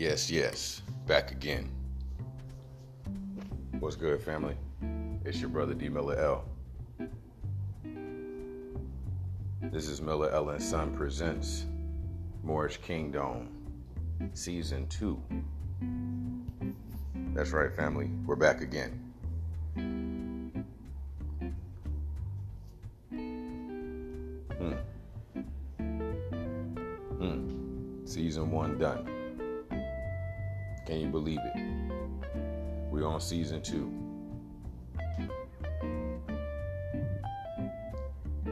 Yes, yes. Back again. What's good, family? It's your brother D Miller L. This is Miller L and Son presents Moorish Kingdom Season 2. That's right, family. We're back again. Hmm. Hmm. Season 1 done. Can you believe it? We're on season two.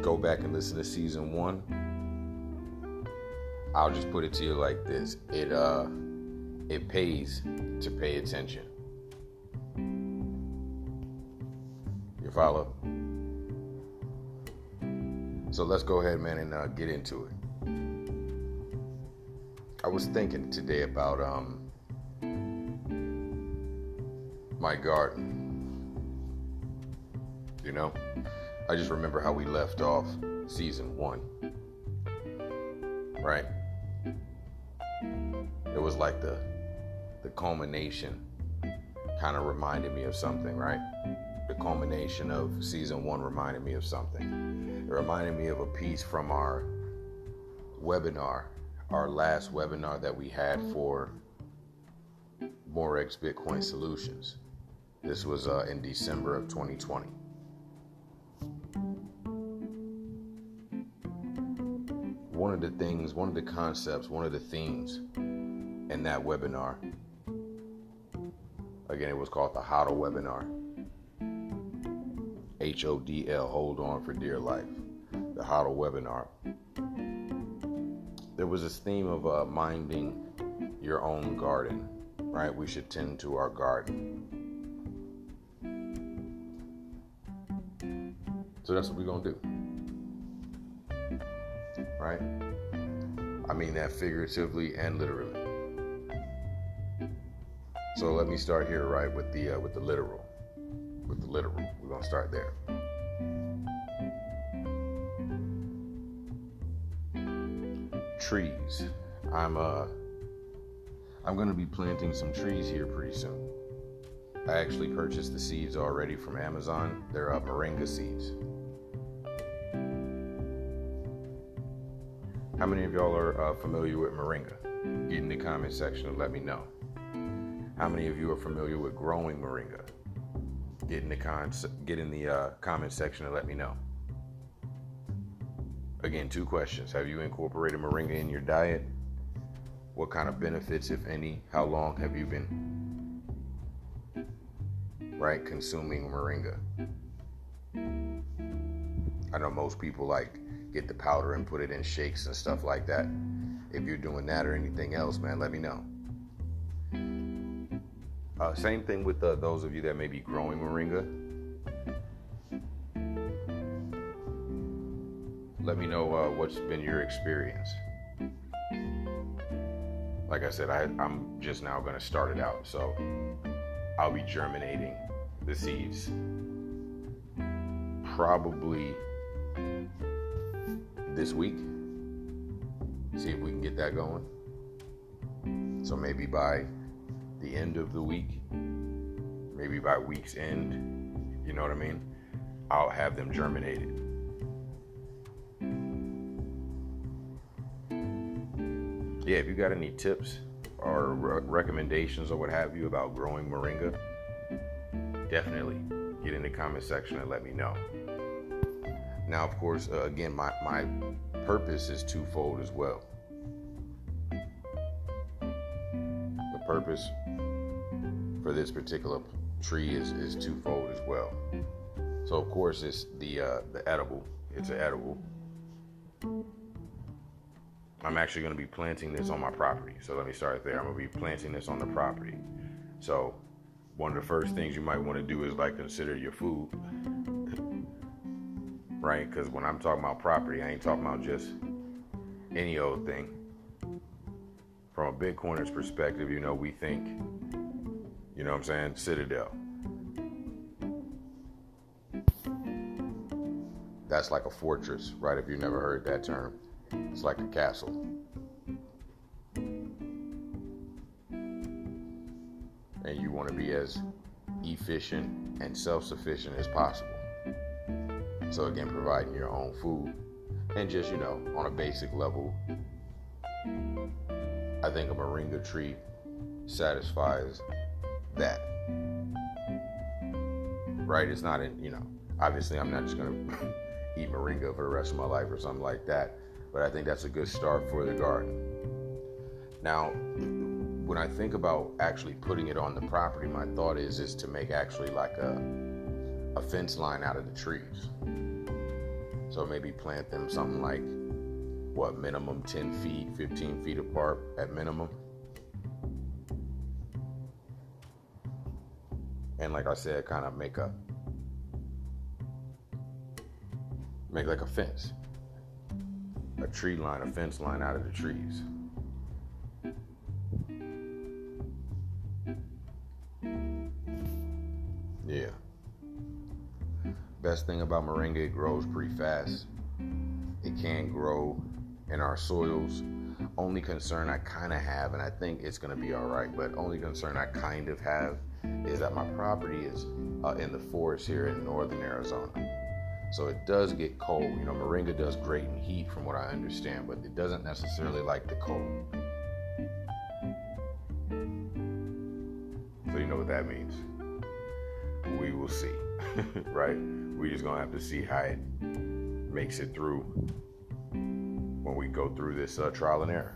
Go back and listen to season one. I'll just put it to you like this. It uh it pays to pay attention. You follow? So let's go ahead, man, and uh, get into it. I was thinking today about um my garden. You know, I just remember how we left off season one. Right? It was like the the culmination kind of reminded me of something, right? The culmination of season one reminded me of something. It reminded me of a piece from our webinar, our last webinar that we had for Morex Bitcoin Solutions. This was uh, in December of 2020. One of the things, one of the concepts, one of the themes in that webinar, again, it was called the HODL webinar. H O D L, hold on for dear life. The HODL webinar. There was this theme of uh, minding your own garden, right? We should tend to our garden. So that's what we're to do. Right? I mean that figuratively and literally. So let me start here, right, with the uh, with the literal. With the literal. We're to start there. Trees. I'm uh I'm to be planting some trees here pretty soon. I actually purchased the seeds already from Amazon. They're uh, moringa seeds. How many of y'all are uh, familiar with moringa? Get in the comment section and let me know. How many of you are familiar with growing moringa? Get in the con- get in the uh, comment section and let me know. Again, two questions: Have you incorporated moringa in your diet? What kind of benefits, if any? How long have you been right consuming moringa? I know most people like get the powder and put it in shakes and stuff like that. If you're doing that or anything else, man, let me know. Uh, same thing with uh, those of you that may be growing moringa. Let me know uh, what's been your experience. Like I said, I, I'm just now going to start it out, so I'll be germinating the seeds probably this week. See if we can get that going. So maybe by the end of the week, maybe by week's end, you know what I mean? I'll have them germinated. Yeah, if you got any tips or re- recommendations or what have you about growing moringa, definitely get in the comment section and let me know. Now, of course, uh, again, my, my purpose is twofold as well. The purpose for this particular tree is, is twofold as well. So, of course, it's the uh, the edible. It's an edible. I'm actually going to be planting this on my property. So let me start there. I'm going to be planting this on the property. So one of the first things you might want to do is like consider your food right? Because when I'm talking about property, I ain't talking about just any old thing. From a Bitcoiner's perspective, you know, we think, you know what I'm saying, Citadel. That's like a fortress, right? If you never heard that term, it's like a castle. and you want to be as efficient and self-sufficient as possible. So again, providing your own food and just, you know, on a basic level, I think a moringa tree satisfies that. Right? It's not in, you know, obviously I'm not just going to eat moringa for the rest of my life or something like that, but I think that's a good start for the garden. Now, when I think about actually putting it on the property, my thought is is to make actually like a a fence line out of the trees. So maybe plant them something like what minimum 10 feet, 15 feet apart at minimum. And like I said, kind of make a make like a fence. A tree line, a fence line out of the trees. Best thing about moringa, it grows pretty fast. It can grow in our soils. Only concern I kind of have, and I think it's going to be all right, but only concern I kind of have is that my property is uh, in the forest here in northern Arizona. So it does get cold. You know, moringa does great in heat from what I understand, but it doesn't necessarily like the cold. So you know what that means. We will see, right? We're just gonna have to see how it makes it through when we go through this uh, trial and error.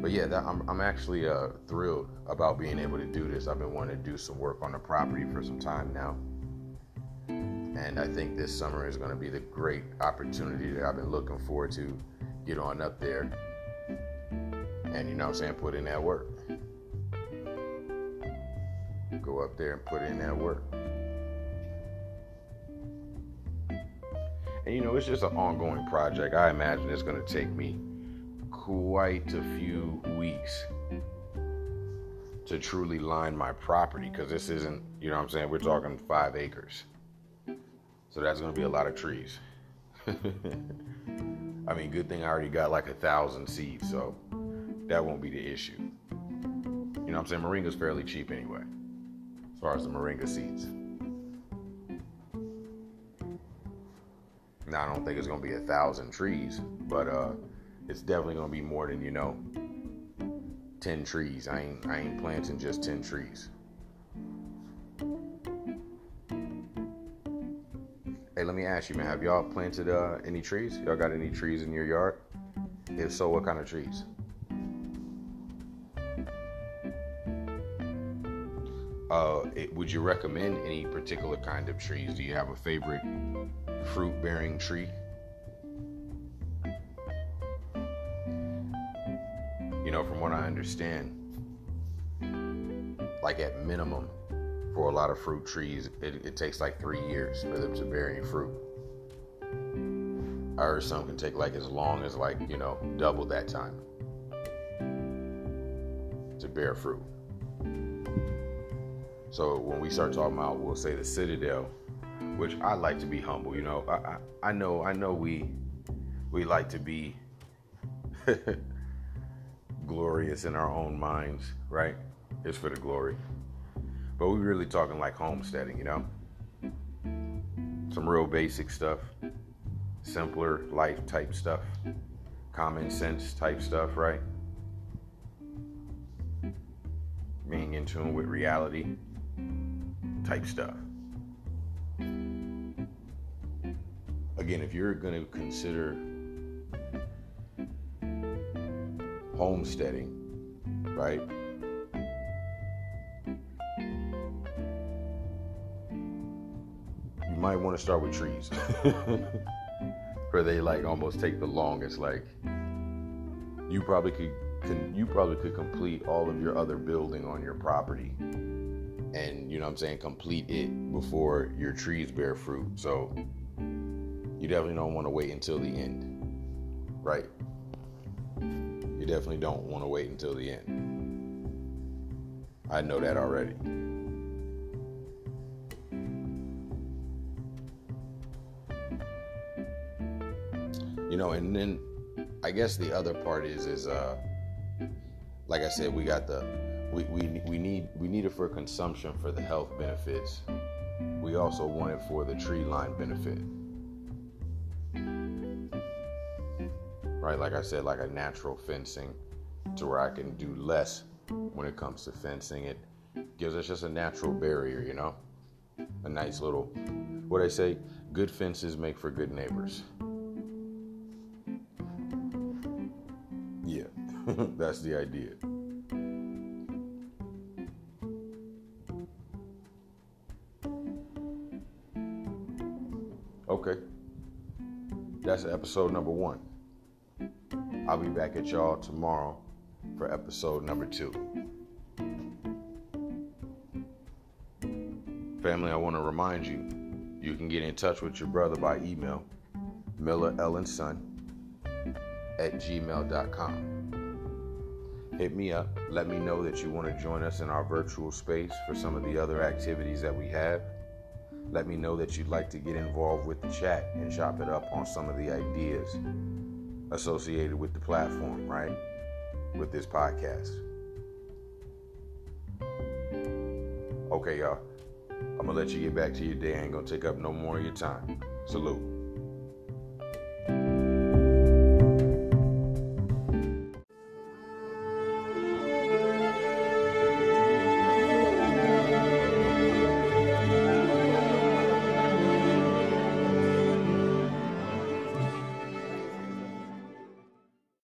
But yeah, that, I'm, I'm actually uh, thrilled about being able to do this. I've been wanting to do some work on the property for some time now. And I think this summer is going to be the great opportunity that I've been looking forward to get on up there and, you know I'm saying, put in that work. Go up there and put in that work. And, you know, it's just an ongoing project. I imagine it's going to take me quite a few weeks to truly line my property because this isn't, you know what I'm saying? We're talking five acres. So that's going to be a lot of trees. I mean, good thing I already got like a thousand seeds, so that won't be the issue. You know what I'm saying? Moringa's fairly cheap anyway, as far as the moringa seeds. Now, I don't think it's to be a thousand trees, but uh, it's definitely to be more than, you know, 10 trees. I ain't, I ain't planting just 10 trees. Hey, let me ask you, man. Have y'all planted uh, any trees? Y'all got any trees in your yard? If so, what kind of trees? Uh, it, would you recommend any particular kind of trees? Do you have a favorite fruit-bearing tree? You know, from what I understand, like at minimum, for a lot of fruit trees, it, it takes like three years for them to bear any fruit. I heard some can take like as long as like, you know, double that time to bear fruit. So when we start talking about, we'll say the Citadel, which I like to be humble. You know, I, I, I know I know we we like to be glorious in our own minds, right? It's for the glory. But we're really talking like homesteading, you know? Some real basic stuff, simpler life type stuff, common sense type stuff, right? Being in tune with reality type stuff. Again, if you're going to consider homesteading, right? You might want to start with trees. Where they like almost take the longest. Like you probably could can, you probably could complete all of your other building on your property and you know what I'm saying complete it before your trees bear fruit. So you definitely don't want to wait until the end. Right? You definitely don't want to wait until the end. I know that already. you know and then i guess the other part is is uh like I said, we got the we, we, we need we need it for consumption for the health benefits. We also want it for the tree line benefit. Right, like I said, like a natural fencing to where I can do less when it comes to fencing. It gives us just a natural barrier, you know? A nice little what I say, good fences make for good neighbors. Yeah, that's the idea. Okay. That's episode number one. I'll be back at y'all tomorrow for episode number two. Family, I want to remind you you can get in touch with your brother by email, Miller Ellen Son at gmail.com. Hit me up. Let me know that you want to join us in our virtual space for some of the other activities that we have. Let me know that you'd like to get involved with the chat and chop it up on some of the ideas associated with the platform, right? With this podcast. Okay, y'all. I'm gonna let you get back to your day. I ain't gonna take up no more of your time. Salute.